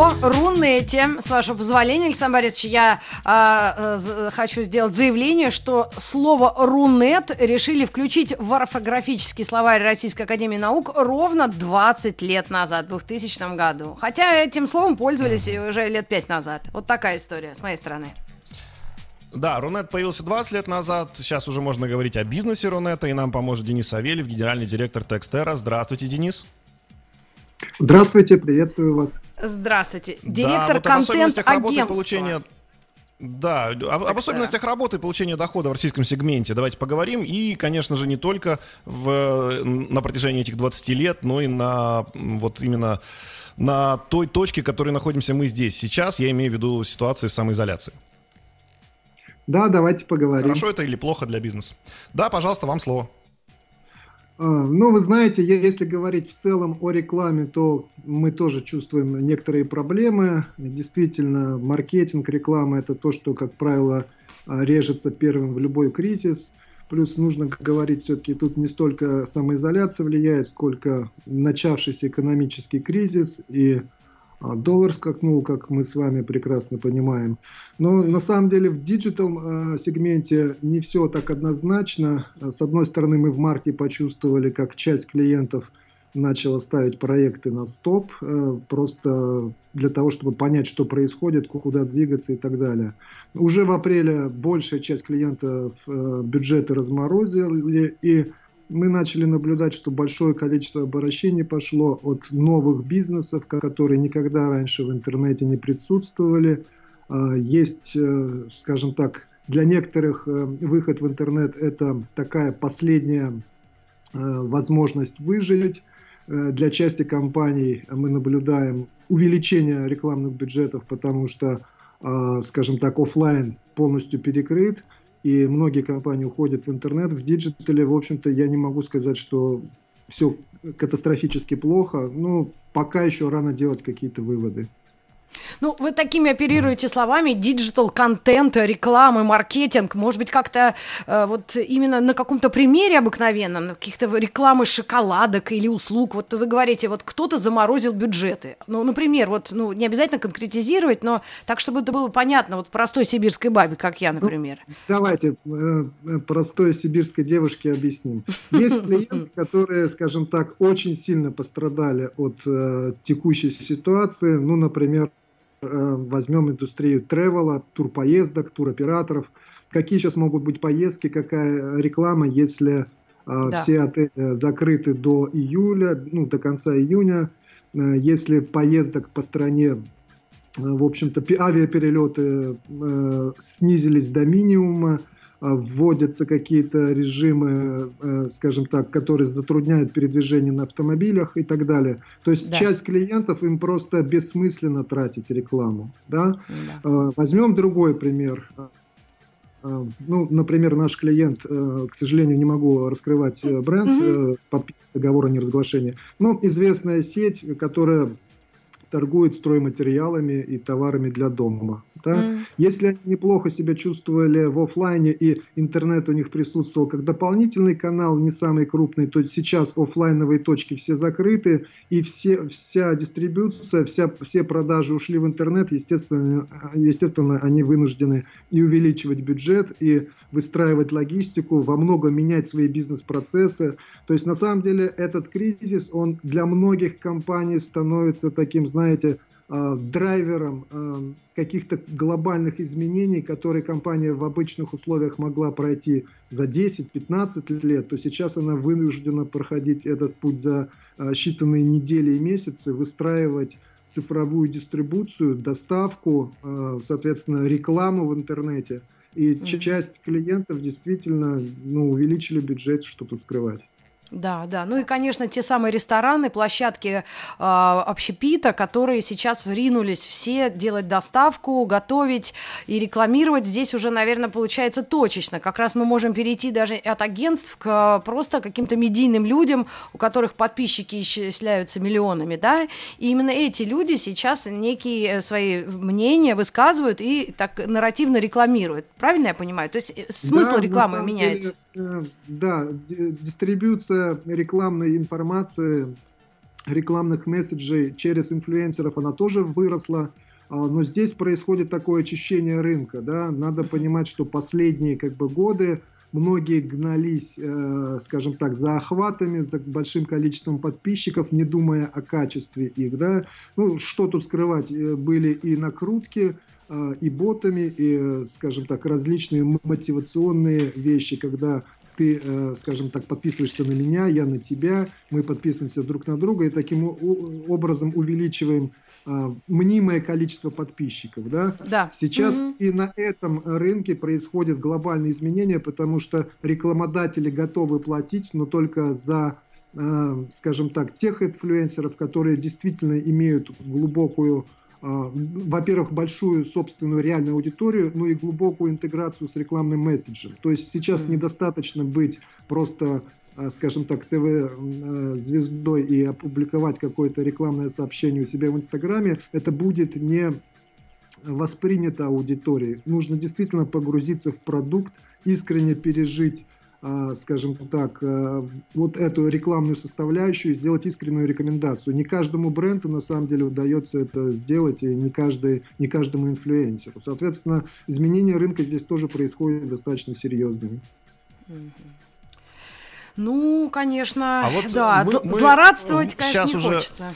О Рунете, с вашего позволения, Александр Борисович, я а, э, хочу сделать заявление, что слово Рунет решили включить в орфографический словарь Российской Академии Наук ровно 20 лет назад, в 2000 году. Хотя этим словом пользовались уже лет 5 назад. Вот такая история с моей стороны. Да, Рунет появился 20 лет назад. Сейчас уже можно говорить о бизнесе Рунета, и нам поможет Денис Савельев, генеральный директор Текстера. Здравствуйте, Денис. Здравствуйте, приветствую вас. Здравствуйте. Директор да, вот контент-агентства. получения... Да, об, об особенностях работы и получения дохода в российском сегменте давайте поговорим. И, конечно же, не только в, на протяжении этих 20 лет, но и на вот именно на той точке, в которой находимся мы здесь сейчас. Я имею в виду ситуацию в самоизоляции. Да, давайте поговорим. Хорошо это или плохо для бизнеса? Да, пожалуйста, вам слово. А, Ну, вы знаете, если говорить в целом о рекламе, то мы тоже чувствуем некоторые проблемы. Действительно, маркетинг, реклама – это то, что, как правило, а, режется первым в любой кризис. Плюс нужно говорить все-таки тут не столько самоизоляция влияет, сколько начавшийся экономический кризис и доллар скакнул, как мы с вами прекрасно понимаем. Но на самом деле в digital э, сегменте не все так однозначно. Э, С одной стороны, мы в марте почувствовали, как часть клиентов начала ставить проекты на стоп, просто для того, чтобы понять, что происходит, куда двигаться и так далее. Уже в апреле большая часть клиентов бюджеты разморозили, и мы начали наблюдать, что большое количество обращений пошло от новых бизнесов, которые никогда раньше в интернете не присутствовали. А, Есть, э, скажем так, для некоторых э, выход в интернет – это такая последняя э, возможность выжить. Для части компаний мы наблюдаем увеличение рекламных бюджетов, потому что, э, скажем так, офлайн полностью перекрыт, и многие компании уходят в интернет. В диджитале, в общем-то, я не могу сказать, что все катастрофически плохо. Ну, пока еще рано делать какие-то выводы. Ну, вы такими оперируете словами digital, контент, реклама, маркетинг. Может быть, как-то э, вот именно на каком-то примере обыкновенном, на каких-то рекламы шоколадок или услуг. Вот вы говорите, вот кто-то заморозил бюджеты. Ну, например, вот, ну, не обязательно конкретизировать, но так, чтобы это было понятно, вот простой сибирской бабе, как я, например. Давайте э, простой сибирской девушке объясним. Есть клиенты, которые, скажем так, очень сильно пострадали от э, текущей ситуации. Ну, например, возьмем индустрию тревела, турпоездок, туроператоров. Какие сейчас могут быть поездки, какая реклама, если э, Да. все отели закрыты до июля, ну, до конца июня, Э, если поездок по стране э, в общем-то, авиаперелеты э, снизились до минимума, э, вводятся какие-то режимы, э, скажем так, которые затрудняют передвижение на автомобилях и так далее. То есть Да. часть клиентов им просто бессмысленно тратить рекламу. Да? Да. Э, Возьмем другой пример. Э, Ну, например, наш клиент, э, к сожалению, не могу раскрывать э, бренд, э, подписан договор о неразглашении, но известная сеть, которая торгует стройматериалами и товарами для дома. Да. М. Если они неплохо себя чувствовали в офлайне и интернет у них присутствовал как дополнительный канал, не самый крупный, то сейчас офлайновые точки все закрыты, и все, вся дистрибуция, вся, все продажи ушли в интернет, естественно, естественно, они вынуждены и увеличивать бюджет, и выстраивать логистику, во многом менять свои бизнес-процессы. То есть, на самом деле, этот кризис, он для многих компаний становится таким, знаете, драйвером э, каких-то глобальных изменений, которые компания в обычных условиях могла пройти за 10-15 лет, то сейчас она вынуждена проходить этот путь за э, считанные недели и месяцы, выстраивать цифровую дистрибуцию, доставку, э, соответственно, рекламу в интернете. И Мгм. часть клиентов действительно ну, увеличили бюджет, что тут скрывать. Да, да. Ну и, конечно, те самые рестораны, площадки э, общепита, которые сейчас ринулись все делать доставку, готовить и рекламировать. Здесь уже, наверное, получается точечно. Как раз мы можем перейти даже от агентств к просто каким-то медийным людям, у которых подписчики исчисляются миллионами, да. И именно эти люди сейчас некие свои мнения высказывают и так нарративно рекламируют. Правильно я понимаю? То есть э, смысл да, рекламы меняется. Деле Э, да, дистрибьюция рекламной информации, рекламных месседжей через инфлюенсеров, она тоже выросла. А, но здесь происходит такое очищение рынка. Да? Надо понимать, что последние как бы, годы многие гнались, э, скажем так, за охватами, за большим количеством подписчиков, не думая о качестве их. Да? Ну, что тут скрывать, э, были и накрутки, э, и ботами, и, скажем так, различные мотивационные вещи, когда ты, скажем так, подписываешься на меня, я на тебя, мы подписываемся друг на друга и таким образом увеличиваем а, мнимое количество подписчиков. Да? Да. Сейчас угу. и на этом рынке происходят глобальные изменения, потому что рекламодатели готовы платить, но только за а, скажем так, тех инфлюенсеров, которые действительно имеют глубокую, а, во-первых, большую собственную реальную аудиторию, ну и глубокую интеграцию с рекламным месседжем. То есть сейчас mm. недостаточно быть просто Э, скажем так, ТВ-звездой и опубликовать какое-то рекламное сообщение у себя в Инстаграме, это будет не воспринято аудиторией. Нужно действительно погрузиться в продукт, искренне пережить э, скажем так, э, вот эту рекламную составляющую и сделать искреннюю рекомендацию. Не каждому бренду на самом деле удается это сделать, и не, каждый, не каждому инфлюенсеру. Соответственно, изменения рынка здесь тоже происходят достаточно серьезными. Ну, конечно, а вот да, мы, мы злорадствовать, конечно, не уже... хочется.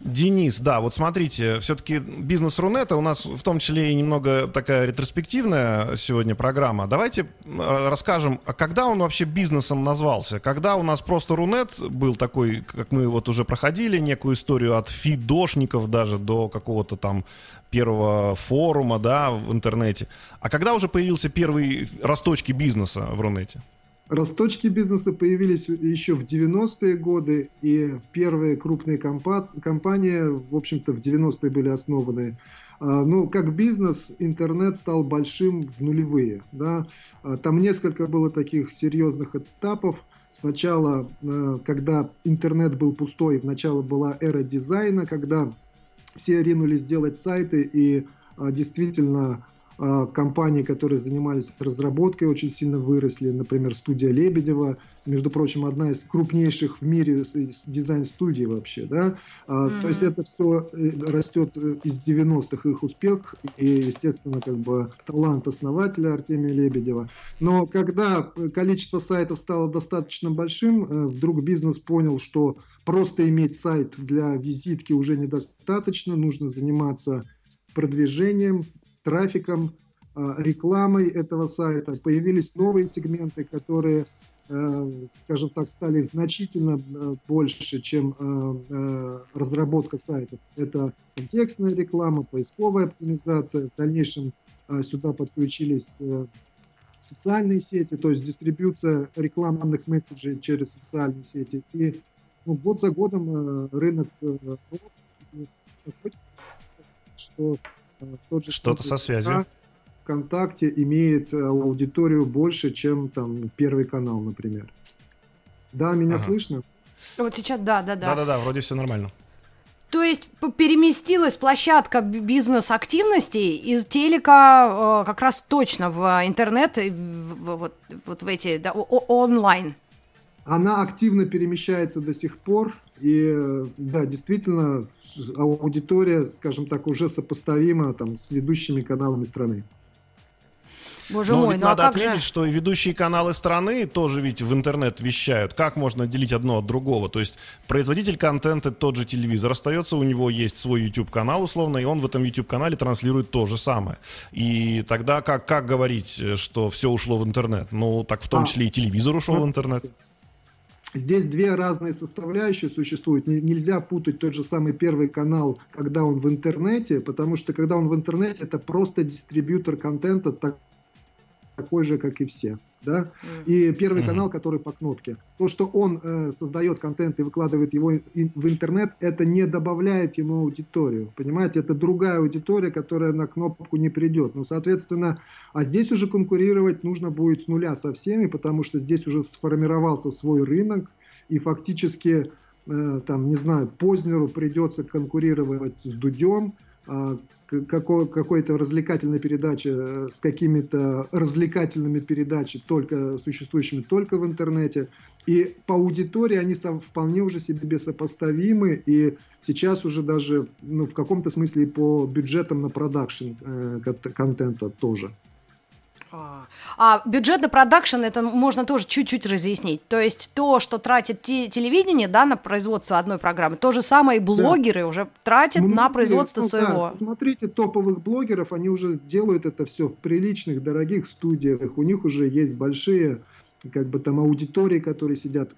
Денис, да, вот смотрите, все-таки бизнес Рунета у нас в том числе и немного такая ретроспективная сегодня программа. Давайте расскажем, а когда он вообще бизнесом назвался? Когда у нас просто Рунет был такой, как мы вот уже проходили некую историю от фидошников даже до какого-то там первого форума, да, в интернете. А когда уже появился первый росточки бизнеса в Рунете? Росточки бизнеса появились еще в 90-е годы, и первые крупные компании, в общем-то, в 90-е были основаны. А, ну, как бизнес, интернет стал большим в нулевые. Да? А, там несколько было таких серьезных этапов. Сначала, а, когда интернет был пустой, сначала была эра дизайна, когда все ринулись делать сайты и действительно компании, которые занимались разработкой, очень сильно выросли. Например, студия Лебедева, между прочим, одна из крупнейших в мире дизайн-студий вообще. Да? Mm-hmm. То есть это все э, растет э, из 90-х их успех и, естественно, как бы талант основателя Артемия Лебедева. Но когда количество сайтов стало достаточно большим, э, вдруг бизнес понял, что просто иметь сайт для визитки уже недостаточно, нужно заниматься продвижением, трафиком, а, рекламой этого сайта. Появились новые сегменты, которые, э, скажем так, стали значительно э, больше, чем э, разработка сайтов. Это контекстная реклама, поисковая оптимизация. В дальнейшем сюда подключились социальные сети, то есть дистрибьюция рекламных месседжей через социальные сети. И ну, год за годом рынок что тот же Что-то со связью. ВКонтакте имеет э, аудиторию больше, чем там Первый канал, например. Да, меня ага. слышно? Вот сейчас, да, да, да. Да-да-да, вроде все нормально. То есть переместилась площадка бизнес-активностей из телека э, как раз точно в интернет, в, вот, вот в эти, да, онлайн. Она активно перемещается до сих пор. И да, действительно, аудитория, скажем так, уже сопоставима там, с ведущими каналами страны. Боже Но мой, ведь ну а надо а отметить, же? что и ведущие каналы страны тоже ведь в интернет вещают. Как можно отделить одно от другого? То есть производитель контента тот же телевизор остается, у него есть свой YouTube канал условно, и он в этом YouTube канале транслирует то же самое. И тогда как как говорить, что все ушло в интернет? Ну так в том а, числе и телевизор ушел ну, в интернет. Здесь две разные составляющие существуют. Нельзя путать тот же самый первый канал, когда он в интернете, потому что когда он в интернете, это просто дистрибьютор контента так, такой же, как и все. да, и Первый канал, который по кнопке. То, что он э, создает контент и выкладывает его в интернет, это не добавляет ему аудиторию, понимаете, это другая аудитория, которая на кнопку не придет. Ну, соответственно, а здесь уже конкурировать нужно будет с нуля со всеми, потому что здесь уже сформировался свой рынок, и фактически, э, там, не знаю, Познеру придется конкурировать с Дудем, какой-то развлекательной передачи э, с какими-то развлекательными передачами, только существующими только в интернете. И по аудитории они вполне уже себе сопоставимы, и сейчас уже даже ну, в каком-то смысле и по бюджетам на продакшн э, контента тоже. А, а бюджет на продакшн это можно тоже чуть-чуть разъяснить. То есть то, что тратит те, телевидение, да, на производство одной программы, то же самое и блогеры да. уже тратят Смотрите, на производство ну, своего. Да, смотрите топовых блогеров, они уже делают это все в приличных, дорогих студиях. У них уже есть большие, как бы там аудитории, которые сидят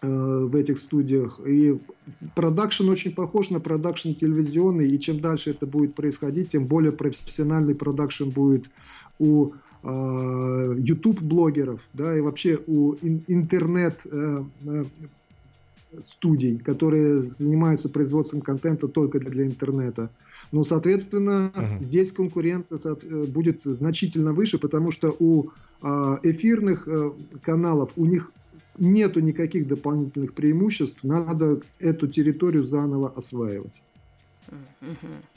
э, в этих студиях. И продакшн очень похож на продакшн телевизионный, и чем дальше это будет происходить, тем более профессиональный продакшн будет у YouTube-блогеров, да, и вообще у интернет-студий, э, э, которые занимаются производством контента только для интернета. Ну, соответственно, uh-huh. здесь конкуренция будет значительно выше, потому что у эфирных каналов у них нету никаких дополнительных преимуществ, надо эту территорию заново осваивать. Uh-huh.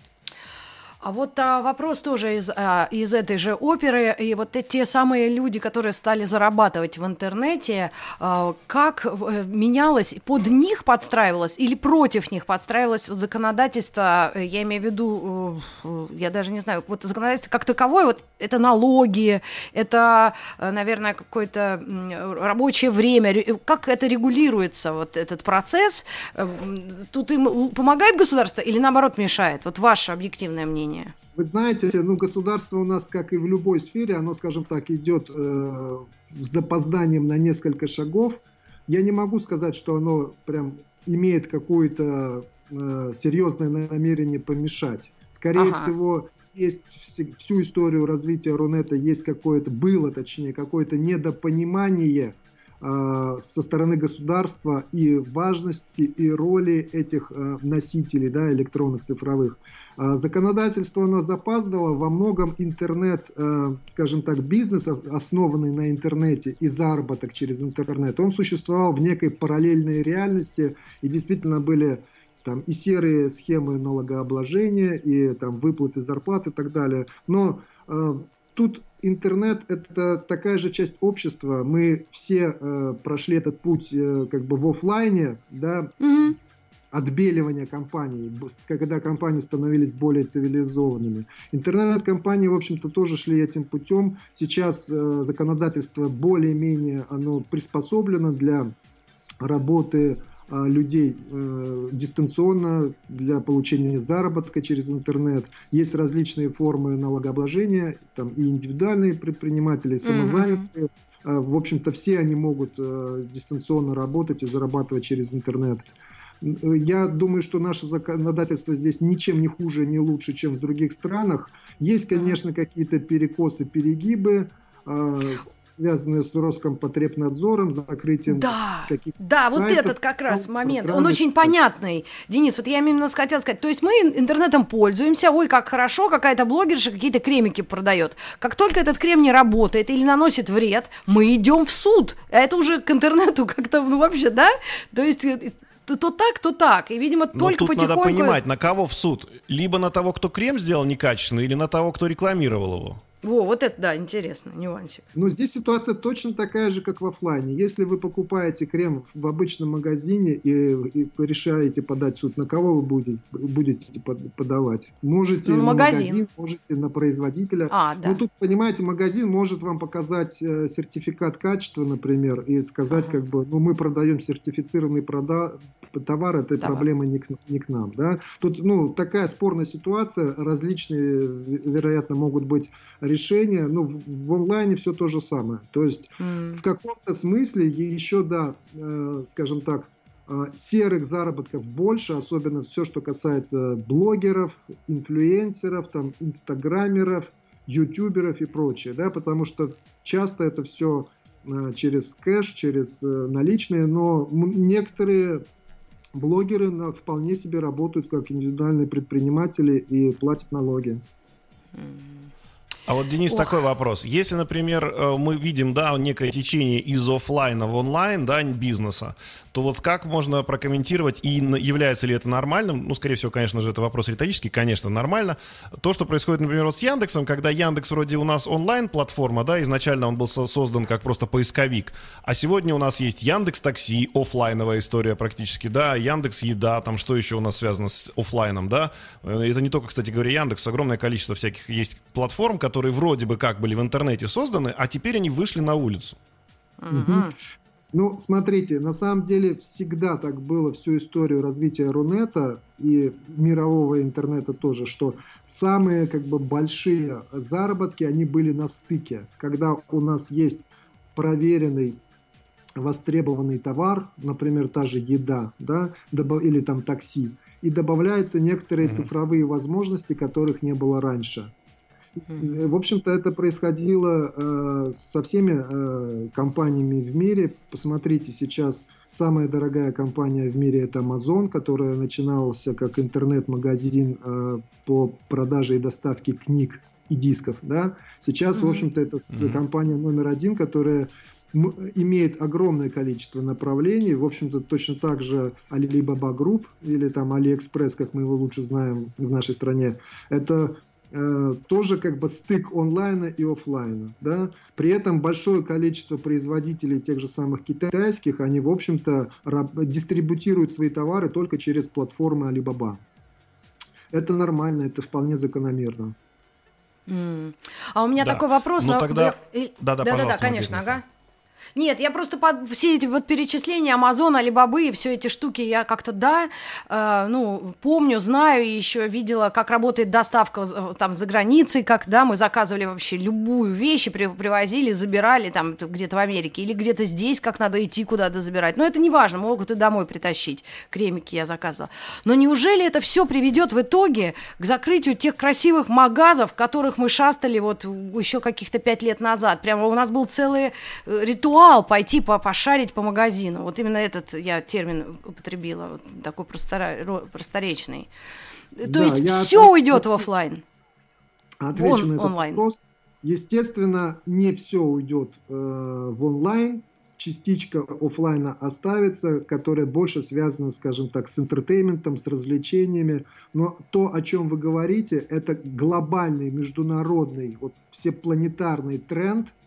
А вот а, вопрос тоже из, а, из этой же оперы. И вот те самые люди, которые стали зарабатывать в интернете, а, как а, менялось, под них подстраивалось или против них подстраивалось законодательство, э, я имею в виду, э, я даже не знаю, вот законодательство как таковое, вот это налоги, это, наверное, какое-то рабочее время, как это регулируется, вот этот процесс? Тут им помогает государство или наоборот мешает? Вот ваше объективное мнение мнение? Вы знаете, ну, государство у нас, как и в любой сфере, оно, скажем так, идет э, с запозданием на несколько шагов. Я не могу сказать, что оно прям имеет какое-то э, серьезное намерение помешать. Скорее ага. всего, есть всю историю развития Рунета, есть какое-то, было точнее, какое-то недопонимание со стороны государства и важности и роли этих э, носителей да, электронных цифровых. А, законодательство оно запаздало, во многом интернет, э, скажем так, бизнес, основанный на интернете и заработок через интернет, он существовал в некой параллельной реальности, и действительно были там и серые схемы налогообложения, и там выплаты зарплат и так далее. Но э, тут интернет это такая же часть общества. Мы все э, прошли этот путь э, как бы в офлайне, да, mm-hmm отбеливания компаний, когда компании становились более цивилизованными. Интернет-компании, в общем-то, тоже шли этим путем. Сейчас э, законодательство более-менее оно приспособлено для работы людей э, дистанционно для получения заработка через интернет. Есть различные формы налогообложения, там и индивидуальные предприниматели, и самозанятые. Mm-hmm. В общем-то, все они могут э, дистанционно работать и зарабатывать через интернет. Я думаю, что наше законодательство здесь ничем не хуже, не лучше, чем в других странах. Есть, конечно, какие-то перекосы, перегибы, а, связанные с Роскомпотребнадзором, закрытием да, каких-то Да, сайтов, вот этот как раз момент, он очень понятный. Денис, вот я именно хотел сказать, то есть мы интернетом пользуемся, ой, как хорошо, какая-то блогерша какие-то кремики продает. Как только этот крем не работает или наносит вред, мы идем в суд. А это уже к интернету как-то, ну вообще, да? То есть э, то, то так, то так. И, видимо, Но только тут потихоньку... надо понимать, на кого в суд. Либо на того, кто крем сделал некачественно, или на того, кто рекламировал его. Во, вот это, да, интересно, нюансик. Но здесь ситуация точно такая же, как в офлайне. Если вы покупаете крем в обычном магазине и, и решаете подать суд, на кого вы будете, будете подавать? Можете ну, на магазин. магазин, можете на производителя. А, да. Но тут, понимаете, магазин может вам показать э, сертификат качества, например, и сказать, ага. как бы, ну, мы продаем сертифицированный прода товар, этой товар. проблемы не к, не к нам. Да? Тут, ну, такая спорная ситуация, различные, вероятно, могут быть решение, ну, в, в онлайне все то же самое. То есть mm. в каком-то смысле еще, да, э, скажем так, э, серых заработков больше, особенно все, что касается блогеров, инфлюенсеров, там, инстаграмеров, ютуберов и прочее, да, потому что часто это все э, через кэш, через э, наличные, но некоторые блогеры на, вполне себе работают как индивидуальные предприниматели и платят налоги. А вот, Денис, Ох. такой вопрос. Если, например, э, мы видим, да, некое течение из офлайна в онлайн, да, бизнеса, то вот как можно прокомментировать и является ли это нормальным? Ну, скорее всего, конечно же, это вопрос риторический, конечно, нормально. То, что происходит, например, вот с Яндексом, когда Яндекс вроде у нас онлайн-платформа, да, изначально он был создан как просто поисковик, а сегодня у нас есть Яндекс Такси, офлайновая история практически, да, Яндекс Еда, там что еще у нас связано с офлайном, да. Э, это не только, кстати говоря, Яндекс, огромное количество всяких есть платформ, которые вроде бы как были в интернете созданы, а теперь они вышли на улицу. Угу. Ну, смотрите, на самом деле всегда так было всю историю развития Рунета и мирового интернета тоже, что самые как бы большие заработки, они были на стыке, когда у нас есть проверенный востребованный товар, например, та же еда, да, или там такси, и добавляются некоторые mm-hmm. цифровые возможности, которых не было раньше. В общем-то, это происходило э, со всеми э, компаниями в мире. Посмотрите, сейчас самая дорогая компания в мире это Amazon, которая начиналась как интернет-магазин э, по продаже и доставке книг и дисков. Да? Сейчас, mm-hmm. в общем-то, это mm-hmm. компания номер один, которая имеет огромное количество направлений. В общем-то, точно так же Alibaba Group или там AliExpress, как мы его лучше знаем в нашей стране, это Э, тоже как бы стык онлайна и офлайна. Да? При этом большое количество производителей тех же самых китайских, они, в общем-то, дистрибутируют свои товары только через платформы Alibaba. Это нормально, это вполне закономерно. Mm. А у меня да. такой вопрос. Ну, тогда... Да-да, да, конечно, ага. Нет, я просто под все эти вот перечисления Амазона, Алибабы и все эти штуки я как-то, да, э, ну, помню, знаю, и еще видела, как работает доставка э, там за границей, как, да, мы заказывали вообще любую вещь, и привозили, забирали там где-то в Америке или где-то здесь, как надо идти куда-то забирать. Но это не важно, могут и домой притащить. Кремики я заказывала. Но неужели это все приведет в итоге к закрытию тех красивых магазов, в которых мы шастали вот еще каких-то пять лет назад? Прямо у нас был целый э, ритуал ритуал пойти по, пошарить по магазину. Вот именно этот я термин употребила, вот такой простора, просторечный. То да, есть все от... уйдет в офлайн. Отвечу Вон, на этот онлайн. вопрос. Естественно, не все уйдет э, в онлайн. Частичка офлайна оставится, которая больше связана, скажем так, с интертейментом, с развлечениями. Но то, о чем вы говорите, это глобальный, международный, вот всепланетарный тренд –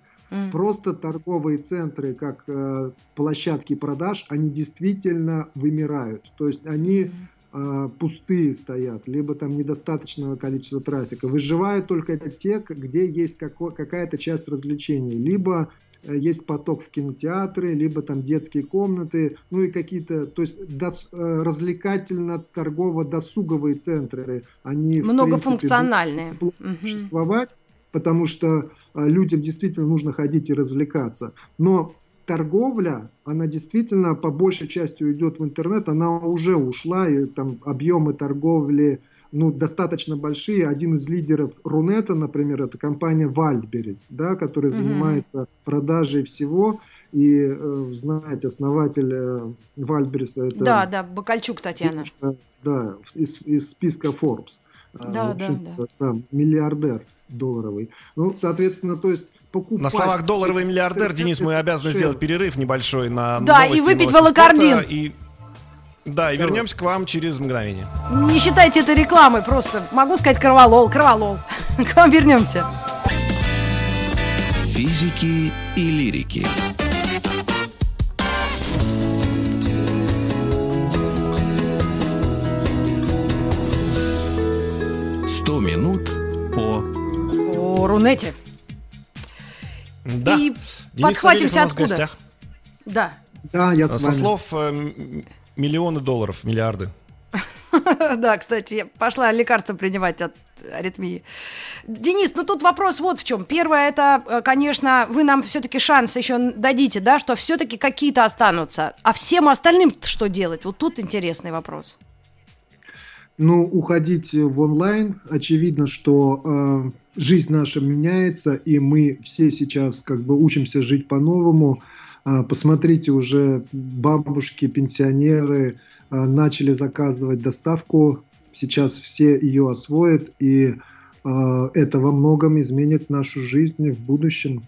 Просто торговые центры, как э, площадки продаж, они действительно вымирают. То есть они э, пустые стоят, либо там недостаточного количества трафика. Выживают только те, где есть какая-то часть развлечений, либо э, есть поток в кинотеатры, либо там детские комнаты, ну и какие-то, то есть дос, э, развлекательно-торгово-досуговые центры, они многофункциональные, будут существовать, потому что а, людям действительно нужно ходить и развлекаться. Но торговля, она действительно по большей части уйдет в интернет, она уже ушла, и там объемы торговли ну, достаточно большие. Один из лидеров Рунета, например, это компания Wildberries, да, которая mm-hmm. занимается продажей всего. И э, знаете, основатель э, Вальбериса это... Да, да, Бакальчук Татьяна. Девушка, да, из, из списка Forbes. А, да, да, да. да. Миллиардер долларовый. Ну, соответственно, то есть покупать... На словах долларовый миллиардер, Денис, мы обязаны сделать перерыв небольшой на Да, и выпить волокордин. И... Да, и вернемся к вам через мгновение. Не считайте это рекламой, просто могу сказать кроволол, кроволол. К вам вернемся. Физики и лирики. Рунете. Да. И Денис подхватимся откуда? Да. Да, я с Со слов э, миллионы долларов, миллиарды. Да, кстати, пошла лекарство принимать от аритмии. Денис, ну тут вопрос вот в чем. Первое, это, э, конечно, вы нам все-таки шанс еще дадите, да, что все-таки какие-то останутся. А всем остальным что делать? Вот тут интересный вопрос. Ну, уходить в онлайн, очевидно, что э, жизнь наша меняется, и мы все сейчас как бы учимся жить по-новому. А, посмотрите, уже бабушки, пенсионеры а, начали заказывать доставку. Сейчас все ее освоят, и а, это во многом изменит нашу жизнь в будущем.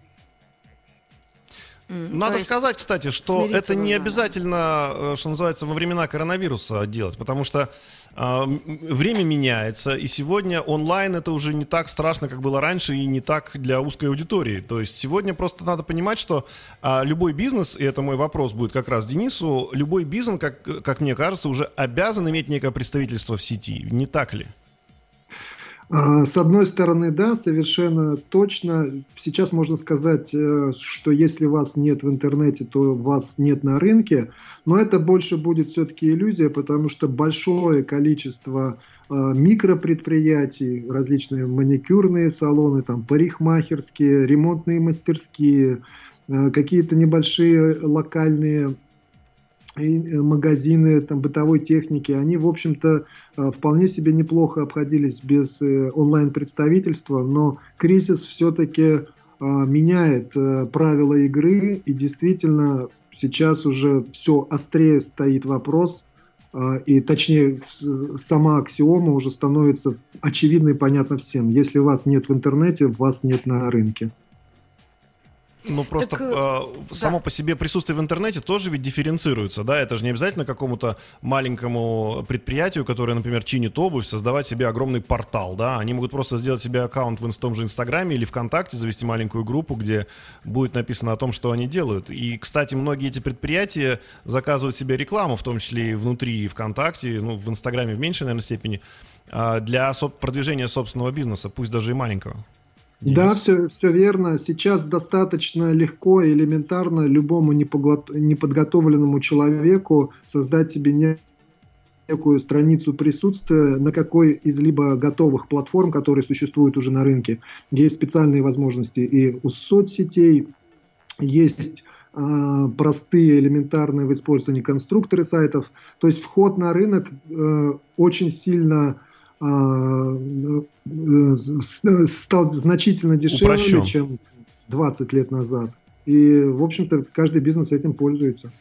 Надо сказать, кстати, что это не обязательно, э, что называется, во времена коронавируса делать, потому что э, время меняется, и сегодня онлайн это уже не так страшно, как было раньше, и не так для узкой аудитории. То есть сегодня просто надо понимать, что э, любой бизнес, и это мой вопрос будет как раз Денису, любой бизнес, как, как мне кажется, уже обязан иметь некое представительство в сети, не так ли? А, с одной стороны, да, совершенно точно. Сейчас можно сказать, э, что если вас нет в интернете, то вас нет на рынке. Но это больше будет все-таки иллюзия, потому что большое количество а, микропредприятий, различные маникюрные салоны, там, парикмахерские, ремонтные мастерские, а, какие-то небольшие локальные Э, магазины там, бытовой техники, они, в общем-то, э, вполне себе неплохо обходились без э, онлайн-представительства, но кризис все-таки меняет правила игры, и действительно сейчас уже все острее стоит вопрос, и точнее сама аксиома уже становится очевидной и понятна всем. Если вас нет в интернете, вас нет на рынке. Ну, просто так, э, само да. по себе присутствие в интернете тоже ведь дифференцируется, да? Это же не обязательно какому-то маленькому предприятию, которое, например, чинит обувь, создавать себе огромный портал, да? Они могут просто сделать себе аккаунт в том же Инстаграме или ВКонтакте, завести маленькую группу, где будет написано о том, что они делают. И, кстати, многие эти предприятия заказывают себе рекламу, в том числе и внутри ВКонтакте, ну, в Инстаграме в меньшей, наверное, степени, а, для продвижения собственного бизнеса, пусть даже и маленького. Денис? Да, все, все верно. Сейчас достаточно легко и элементарно любому неподготовленному человеку создать себе некую страницу присутствия на какой из либо готовых платформ, которые существуют уже на рынке. Есть специальные возможности и у соцсетей, есть э, простые, элементарные в использовании конструкторы сайтов. То есть вход на рынок э, очень сильно а, стал значительно дешевле, Упрощен. чем 20 лет назад. И, в общем-то, каждый бизнес этим пользуется.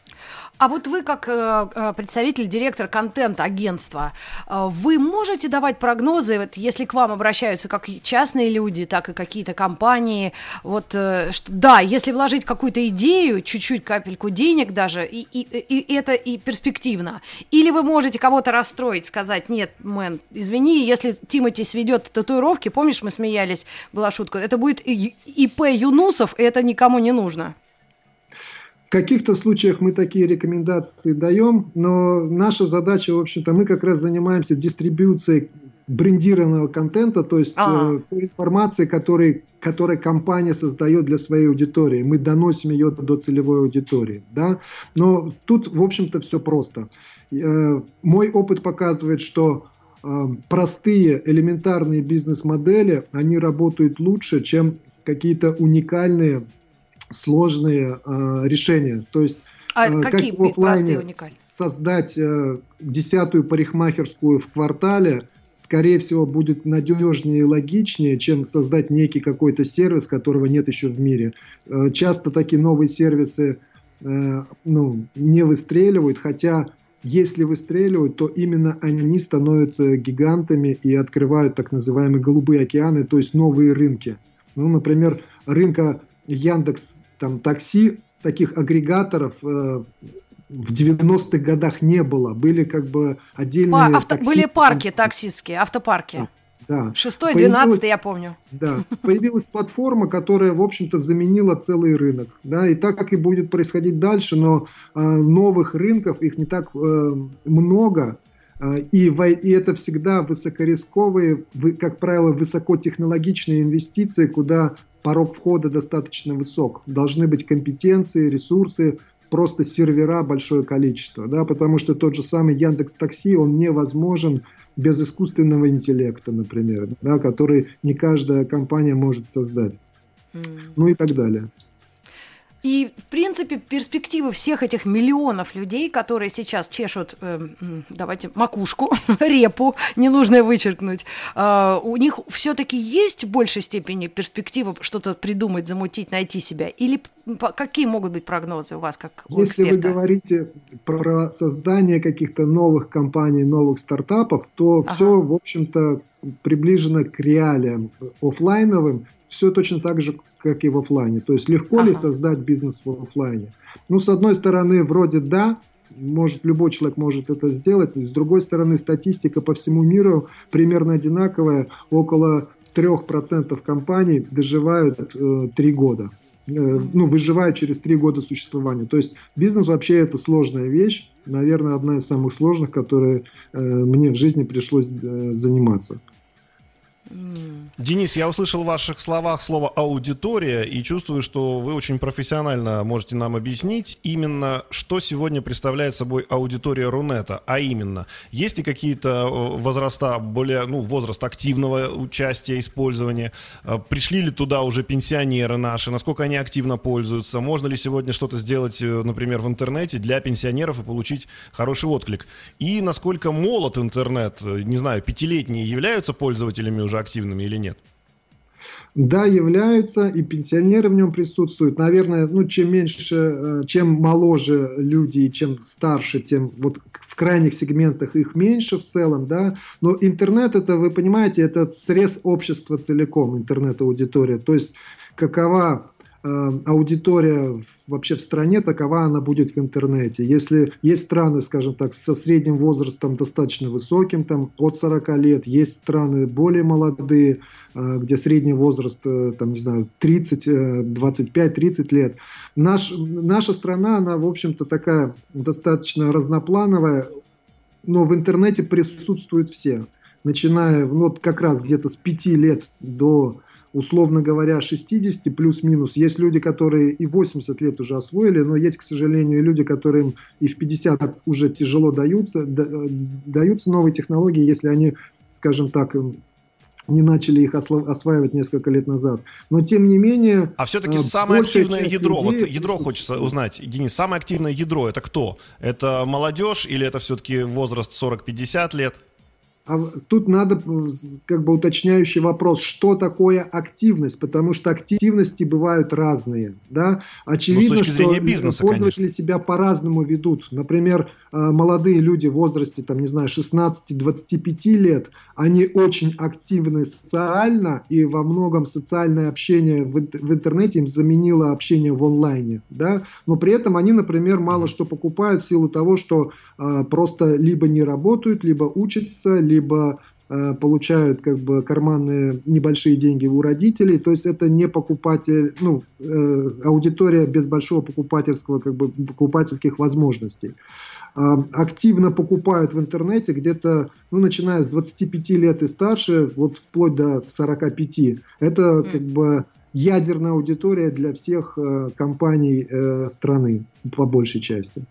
А вот вы, как э, э, представитель, директор контент-агентства, э, вы можете давать прогнозы, вот, если к вам обращаются как частные люди, так и какие-то компании, вот, что, да, если вложить какую-то идею, чуть-чуть капельку денег даже, и, и, и это и перспективно, или вы можете кого-то расстроить, сказать, нет, мэн, извини, если Тимати сведет татуировки, помнишь, мы смеялись, была шутка, это будет ИП Юнусов, и это никому не нужно каких-то случаях мы такие рекомендации даем, но наша задача, в общем-то, мы как раз занимаемся дистрибьюцией брендированного контента, то есть э, информации, который, которую компания создает для своей аудитории. Мы доносим ее до целевой аудитории. Да? Но тут, в общем-то, все просто. Э, мой опыт показывает, что э, простые элементарные бизнес-модели, они работают лучше, чем какие-то уникальные сложные э, решения. То есть, а э, какие как в офлайне создать э, десятую парикмахерскую в квартале, скорее всего, будет надежнее и логичнее, чем создать некий какой-то сервис, которого нет еще в мире. Э, часто такие новые сервисы э, ну, не выстреливают, хотя если выстреливают, то именно они становятся гигантами и открывают так называемые голубые океаны, то есть новые рынки. Ну, например, рынка Яндекс там такси, таких агрегаторов э, в 90-х годах не было. Были как бы отдельные... Па- авто- такси... Были парки таксистские, автопарки. Да. Шестой, двенадцатый, я помню. Да, появилась платформа, которая, в общем-то, заменила целый рынок. Да, и так как и будет происходить дальше, но э, новых рынков, их не так э, много, э, и, и это всегда высокорисковые, вы, как правило, высокотехнологичные инвестиции, куда порог входа достаточно высок. Должны быть компетенции, ресурсы, просто сервера большое количество, да, потому что тот же самый Яндекс Такси, он невозможен без искусственного интеллекта, например, да, который не каждая компания может создать. Mm. Ну и так далее. И, в принципе, перспективы всех этих миллионов людей, которые сейчас чешут, э, давайте, макушку, репу, не нужно вычеркнуть, э, у них все-таки есть в большей степени перспектива что-то придумать, замутить, найти себя? Или какие могут быть прогнозы у вас, как у Если эксперта? вы говорите про создание каких-то новых компаний, новых стартапов, то ага. все, в общем-то, приближено к реалиям офлайновым, все точно так же, как и в офлайне. То есть легко ага. ли создать бизнес в офлайне? Ну, с одной стороны, вроде да, может, любой человек может это сделать. С другой стороны, статистика по всему миру примерно одинаковая. Около 3% компаний доживают э, 3 года. Э, ну, выживают через 3 года существования. То есть бизнес вообще это сложная вещь. Наверное, одна из самых сложных, которые э, мне в жизни пришлось э, заниматься. Денис, я услышал в ваших словах слово аудитория и чувствую, что вы очень профессионально можете нам объяснить именно, что сегодня представляет собой аудитория Рунета, а именно, есть ли какие-то э, возраста более, ну, возраст активного участия, использования, э, пришли ли туда уже пенсионеры наши, насколько они активно пользуются, можно ли сегодня что-то сделать, э, например, в интернете для пенсионеров и получить хороший отклик, и насколько молод интернет, не знаю, пятилетние являются пользователями уже активными или нет? Да, являются, и пенсионеры в нем присутствуют. Наверное, ну, чем меньше, э, чем моложе люди, и чем старше, тем вот в крайних сегментах их меньше в целом, да. Но интернет, это, вы понимаете, это срез общества целиком, интернет-аудитория. То есть, какова аудитория вообще в стране, такова она будет в интернете. Если есть страны, скажем так, со средним возрастом достаточно высоким, там от 40 лет, есть страны более молодые, э, где средний возраст, э, там, не знаю, 30, 25-30 э, лет. Наш, наша страна, она, в общем-то, такая достаточно разноплановая, но в интернете присутствуют все. Начиная, вот как раз где-то с 5 лет до условно говоря, 60 плюс-минус. Есть люди, которые и 80 лет уже освоили, но есть, к сожалению, люди, которым и в 50 уже тяжело даются, даются новые технологии, если они, скажем так, не начали их осваивать несколько лет назад. Но тем не менее... А все-таки самое активное ядро, вот ядро хочется узнать, Денис, самое активное ядро это кто? Это молодежь или это все-таки возраст 40-50 лет? А тут надо как бы уточняющий вопрос, что такое активность, потому что активности бывают разные, да. Очевидно, что бизнеса, пользователи конечно. себя по-разному ведут. Например, э, молодые люди в возрасте, там, не знаю, 16-25 лет, они очень активны социально, и во многом социальное общение в, интернете им заменило общение в онлайне, да. Но при этом они, например, мало что покупают в силу того, что просто либо не работают, либо учатся, либо э, получают как бы карманные небольшие деньги у родителей, то есть это не покупатель, ну, э, аудитория без большого покупательского, как бы покупательских возможностей. Э, активно покупают в интернете где-то, ну, начиная с 25 лет и старше, вот вплоть до 45. Это как бы ядерная аудитория для всех э, компаний э, страны, по большей части.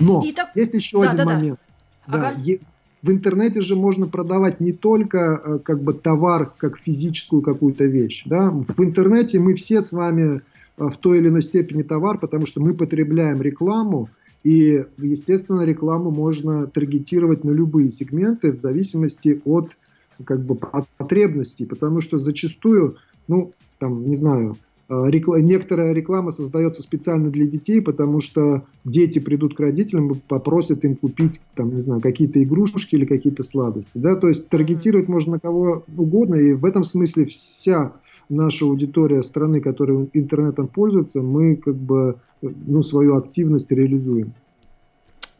Но так... есть еще да, один да, момент. Да. Ага. Да, в интернете же можно продавать не только э, как бы товар, как физическую какую-то вещь. Да? В интернете мы все с вами э, в той или иной степени товар, потому что мы потребляем рекламу, и, естественно, рекламу можно таргетировать на любые сегменты в зависимости от как бы, потребностей, потому что зачастую, ну, там, не знаю, рекла... Некоторая реклама создается специально для детей, потому что дети придут к родителям и попросят им купить, там, не знаю, какие-то игрушки или какие-то сладости. Да? То есть таргетировать можно на кого угодно, и в этом смысле вся наша аудитория страны, которая интернетом пользуется, мы как бы ну, свою активность реализуем.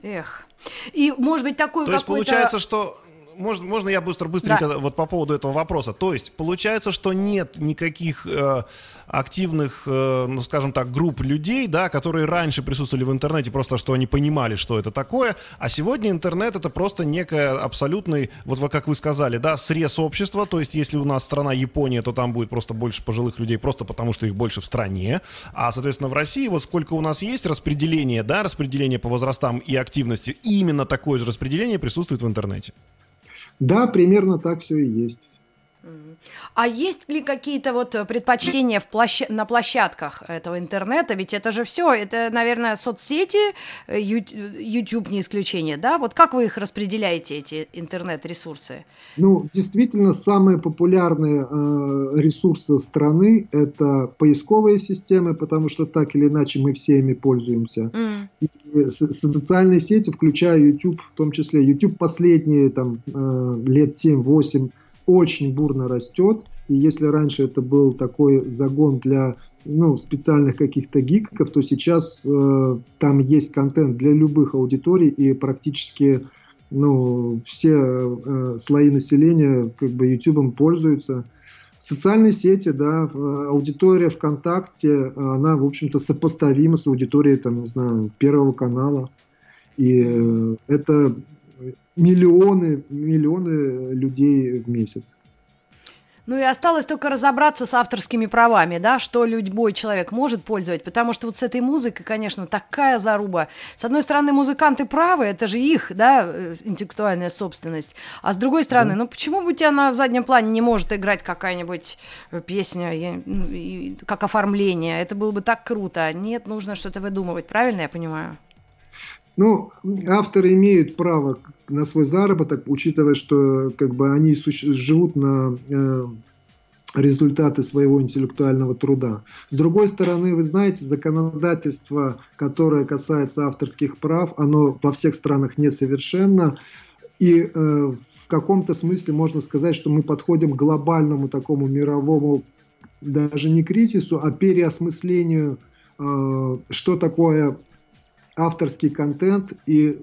Эх. И, может быть, такой То есть получается, что можно, можно я быстро, быстренько да. вот по поводу этого вопроса. То есть получается, что нет никаких э, активных, э, ну скажем так, групп людей, да, которые раньше присутствовали в интернете, просто что они понимали, что это такое, а сегодня интернет это просто некая абсолютный, вот как вы сказали, да, срез общества. То есть если у нас страна Япония, то там будет просто больше пожилых людей, просто потому что их больше в стране, а соответственно в России вот сколько у нас есть распределение, да, распределение по возрастам и активности, именно такое же распределение присутствует в интернете. Да, примерно так все и есть. А есть ли какие-то вот предпочтения в площ... на площадках этого интернета? Ведь это же все, это, наверное, соцсети, э, YouTube не исключение, да? Вот как вы их распределяете, эти интернет-ресурсы? Ну, действительно, самые популярные э, ресурсы страны – это поисковые системы, потому что так или иначе мы все ими пользуемся. Mm. И социальные сети, включая YouTube в том числе. YouTube последние там, э, лет 7-8 очень бурно растет. И если раньше это был такой загон для ну, специальных каких-то гиков, то сейчас э, там есть контент для любых аудиторий и практически ну, все э, слои населения как бы YouTube пользуются. Социальные сети, да, аудитория ВКонтакте, она, в общем-то, сопоставима с аудиторией, там, не знаю, Первого канала. И э, это миллионы, миллионы людей в месяц. Ну и осталось только разобраться с авторскими правами, да, что любой человек может пользовать, потому что вот с этой музыкой, конечно, такая заруба. С одной стороны, музыканты правы, это же их, да, э, интеллектуальная собственность, а с другой стороны, ну почему бы у тебя на заднем плане не может играть какая-нибудь э, песня, ну, как оформление, это было бы так круто. Нет, нужно что-то выдумывать, правильно я понимаю? Ну, авторы имеют право на свой заработок, учитывая, что как бы они живут на э, результаты своего интеллектуального труда. С другой стороны, вы знаете, законодательство, которое касается авторских прав, оно во всех странах несовершенно. И э, в каком-то смысле можно сказать, что мы подходим к глобальному такому мировому, даже не кризису, а переосмыслению, э, что такое авторский контент и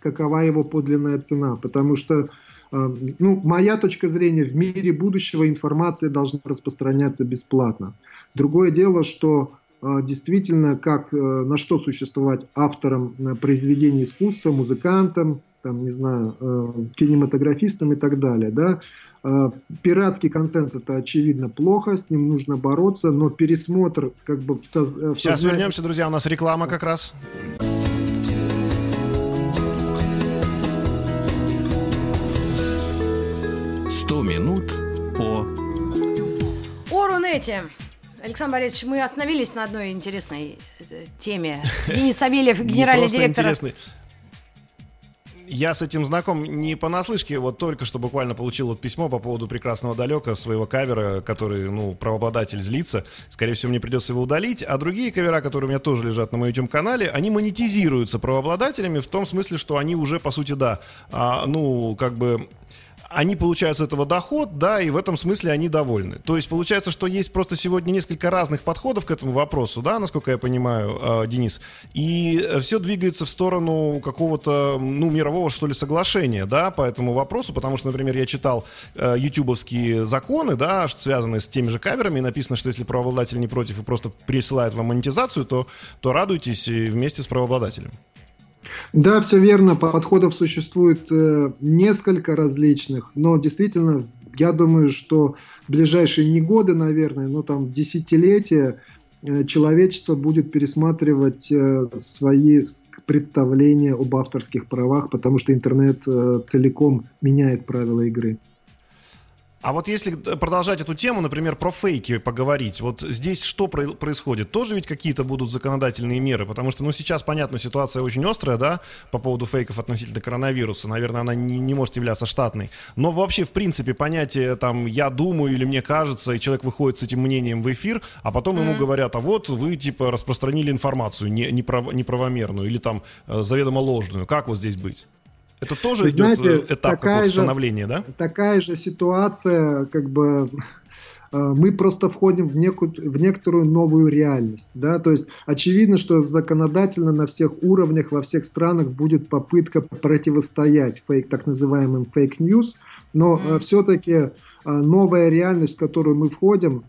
какова его подлинная цена. Потому что, э, ну, моя точка зрения, в мире будущего информация должна распространяться бесплатно. Другое дело, что э, действительно, как, э, на что существовать автором произведений искусства, музыкантом, там, не знаю, кинематографистом и так далее, да, Пиратский контент это очевидно плохо, с ним нужно бороться, но пересмотр как бы в, соз... в Сейчас вернемся, друзья, у нас реклама как раз. 100 минут по... О Рунете. Александр Борисович, мы остановились на одной интересной э, теме. Денис Савельев, генеральный директор... Интересный. Я с этим знаком не понаслышке, вот только что буквально получил вот письмо по поводу прекрасного далека своего кавера, который, ну, правообладатель злится. Скорее всего, мне придется его удалить. А другие кавера, которые у меня тоже лежат на моем YouTube-канале, они монетизируются правообладателями в том смысле, что они уже, по сути, да, а, ну, как бы они получают с этого доход, да, и в этом смысле они довольны. То есть получается, что есть просто сегодня несколько разных подходов к этому вопросу, да, насколько я понимаю, э, Денис, и все двигается в сторону какого-то, ну, мирового, что ли, соглашения, да, по этому вопросу, потому что, например, я читал э, ютубовские законы, да, связанные с теми же каверами, и написано, что если правообладатель не против и просто присылает вам монетизацию, то, то радуйтесь вместе с правообладателем. Да, все верно. Подходов существует э, несколько различных, но действительно, я думаю, что в ближайшие не годы, наверное, но там десятилетия э, человечество будет пересматривать э, свои представления об авторских правах, потому что интернет э, целиком меняет правила игры. А вот если продолжать эту тему, например, про фейки поговорить, вот здесь что происходит? Тоже ведь какие-то будут законодательные меры? Потому что, ну, сейчас, понятно, ситуация очень острая, да, по поводу фейков относительно коронавируса. Наверное, она не, не может являться штатной. Но вообще, в принципе, понятие там «я думаю» или «мне кажется», и человек выходит с этим мнением в эфир, а потом mm-hmm. ему говорят, а вот вы, типа, распространили информацию неправомерную или там э, заведомо ложную. Как вот здесь быть? Это тоже Вы идет знаете, этап такая же, становления, да? Такая же ситуация, как бы э, мы просто входим в, некую, в некоторую новую реальность. Да? То есть очевидно, что законодательно на всех уровнях, во всех странах будет попытка противостоять фейк, так называемым fake news, но mm-hmm. все-таки э, новая реальность, в которую мы входим,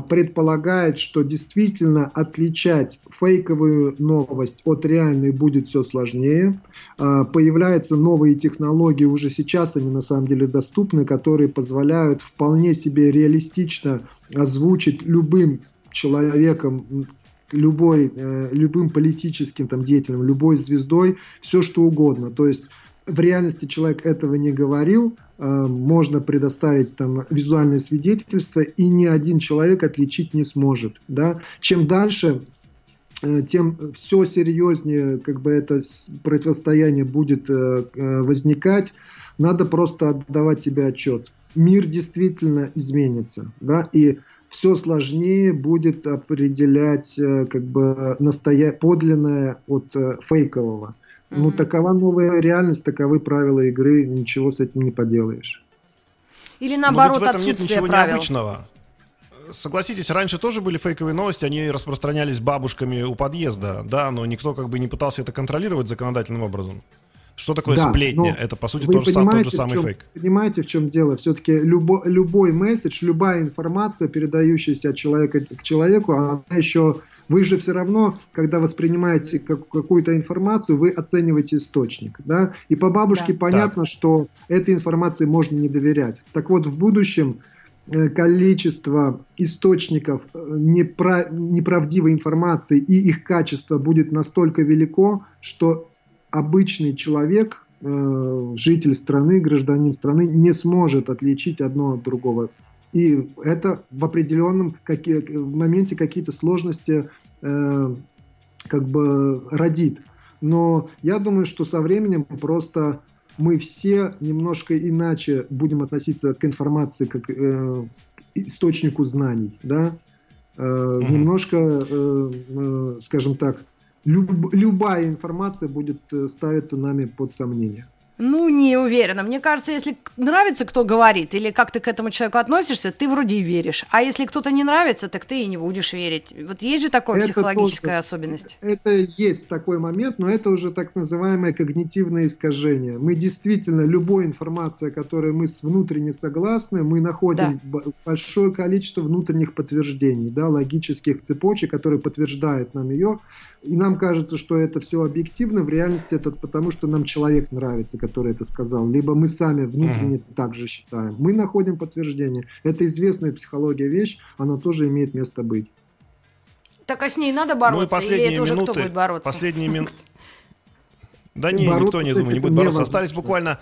предполагает, что действительно отличать фейковую новость от реальной будет все сложнее. А, появляются новые технологии, уже сейчас они на самом деле доступны, которые позволяют вполне себе реалистично озвучить любым человеком любой, э, любым политическим там, деятелем, любой звездой, все что угодно. То есть в реальности человек этого не говорил, можно предоставить там визуальное свидетельство, и ни один человек отличить не сможет. Да? Чем дальше, э, тем все серьезнее как бы это противостояние будет э, возникать. Надо просто отдавать себе отчет. Мир действительно изменится, да, и все сложнее будет определять как бы настоя... подлинное от фейкового. Mm-hmm. Ну, такова новая реальность, таковы правила игры, ничего с этим не поделаешь. Или наоборот, Но ведь в этом нет ничего правил. необычного. Согласитесь, раньше тоже были фейковые новости, они распространялись бабушками у подъезда, да, но никто как бы не пытался это контролировать законодательным образом. Что такое да, сплетня? Это, по сути, тот, сам, тот же самый чем, фейк. Понимаете, в чем дело? Все-таки любо, любой месседж, любая информация, передающаяся от человека к человеку, она еще вы же все равно, когда воспринимаете как, какую-то информацию, вы оцениваете источник. Да? И по бабушке да. понятно, так. что этой информации можно не доверять. Так вот, в будущем э, количество источников э, непра- неправдивой информации и их качество будет настолько велико, что обычный человек, э, житель страны, гражданин страны не сможет отличить одно от другого. И это в определенном какие, в моменте какие-то сложности э, как бы родит. Но я думаю, что со временем просто мы все немножко иначе будем относиться к информации как э, источнику знаний, да, э, mm-hmm. немножко, э, э, скажем так, люб, любая информация будет э, ставиться нами под сомнение. Ну, не уверена. Мне кажется, если нравится, кто говорит, или как ты к этому человеку относишься, ты вроде и веришь. А если кто-то не нравится, так ты и не будешь верить. Вот есть же такая это психологическая тоже, особенность. Это есть такой момент, но это уже так называемое когнитивное искажение. Мы действительно, любой информация, которой мы внутренне согласны, мы находим да. большое количество внутренних подтверждений, да, логических цепочек, которые подтверждают нам ее. И нам кажется, что это все объективно, в реальности это потому, что нам человек нравится, который это сказал, либо мы сами внутренне mm-hmm. так же считаем. Мы находим подтверждение. Это известная психология вещь, она тоже имеет место быть. Так а с ней надо бороться, ну, или это уже минуты, кто будет бороться? Последние минуты. Да не, никто не думает, не будет бороться. Остались буквально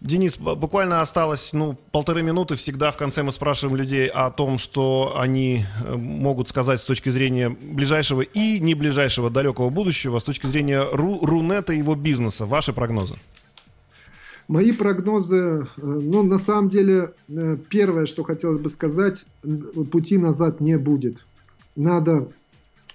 Денис, буквально осталось ну, полторы минуты. Всегда в конце мы спрашиваем людей о том, что они э, могут сказать с точки зрения ближайшего и не ближайшего далекого будущего, с точки зрения Ру Рунета и его бизнеса. Ваши прогнозы? Мои прогнозы, э, ну, на самом деле, э, первое, что хотелось бы сказать, пути назад не будет. Надо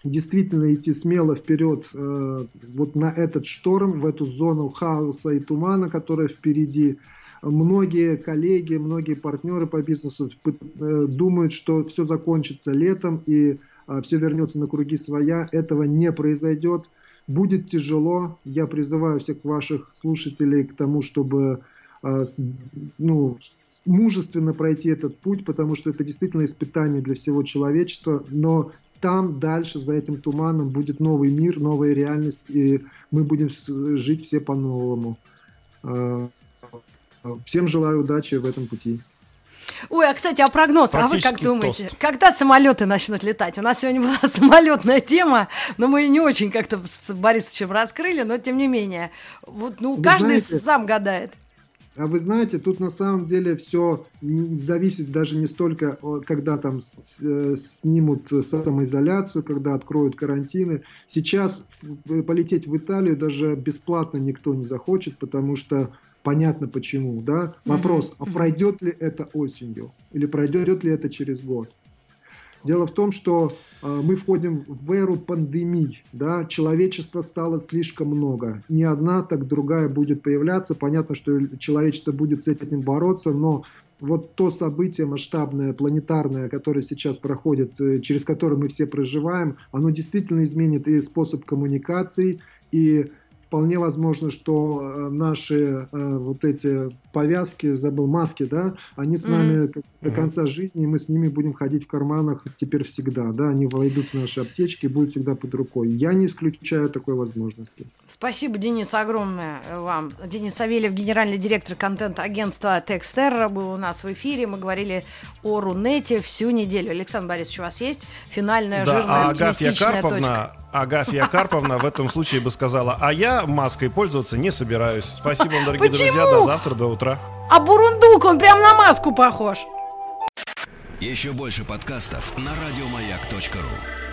действительно идти смело вперед э, вот на этот шторм, в эту зону хаоса и тумана, которая впереди. Многие коллеги, многие партнеры по бизнесу э, думают, что все закончится летом и э, все вернется на круги своя. Этого не произойдет. Будет тяжело. Я призываю всех ваших слушателей к тому, чтобы э, ну, мужественно пройти этот путь, потому что это действительно испытание для всего человечества, но там дальше, за этим туманом, будет новый мир, новая реальность, и мы будем жить все по-новому. А, всем желаю удачи в этом пути. Ой, а кстати, а прогноз, а вы как думаете, тост. когда самолеты начнут летать? У нас сегодня была самолетная тема, но мы ее не очень как-то с Борисовичем раскрыли, но тем не менее. Вот, ну, вы каждый знаете, сам гадает. А вы знаете, тут на самом деле все зависит даже не столько, когда там э, снимут самоизоляцию, когда откроют карантины. Сейчас полететь в Италию даже бесплатно никто не захочет, потому что понятно почему, да? Вопрос, а пройдет ли это осенью или пройдет ли это через год? Дело в том, что э, мы входим в эру пандемий, да, человечества стало слишком много. Не одна, так другая будет появляться. Понятно, что человечество будет с этим бороться, но вот то событие масштабное, планетарное, которое сейчас проходит, э, через которое мы все проживаем, оно действительно изменит и способ коммуникации, и вполне возможно, что э, наши э, вот эти повязки, забыл, маски, да, они с нами mm-hmm. до конца жизни, и мы с ними будем ходить в карманах теперь всегда, да, они войдут в наши аптечки, будут всегда под рукой. Я не исключаю такой возможности. Спасибо, Денис, огромное вам. Денис Савельев, генеральный директор контент-агентства Текстер, был у нас в эфире. Мы говорили о Рунете всю неделю. Александр Борисович, у вас есть финальная да, жирная а Агафья Карповна, точка? Агафья Карповна в этом случае бы сказала, а я маской пользоваться не собираюсь. Спасибо вам, дорогие Почему? друзья, до завтра, до утра. А Бурундук, он прям на маску похож. Еще больше подкастов на радиомаяк.ру.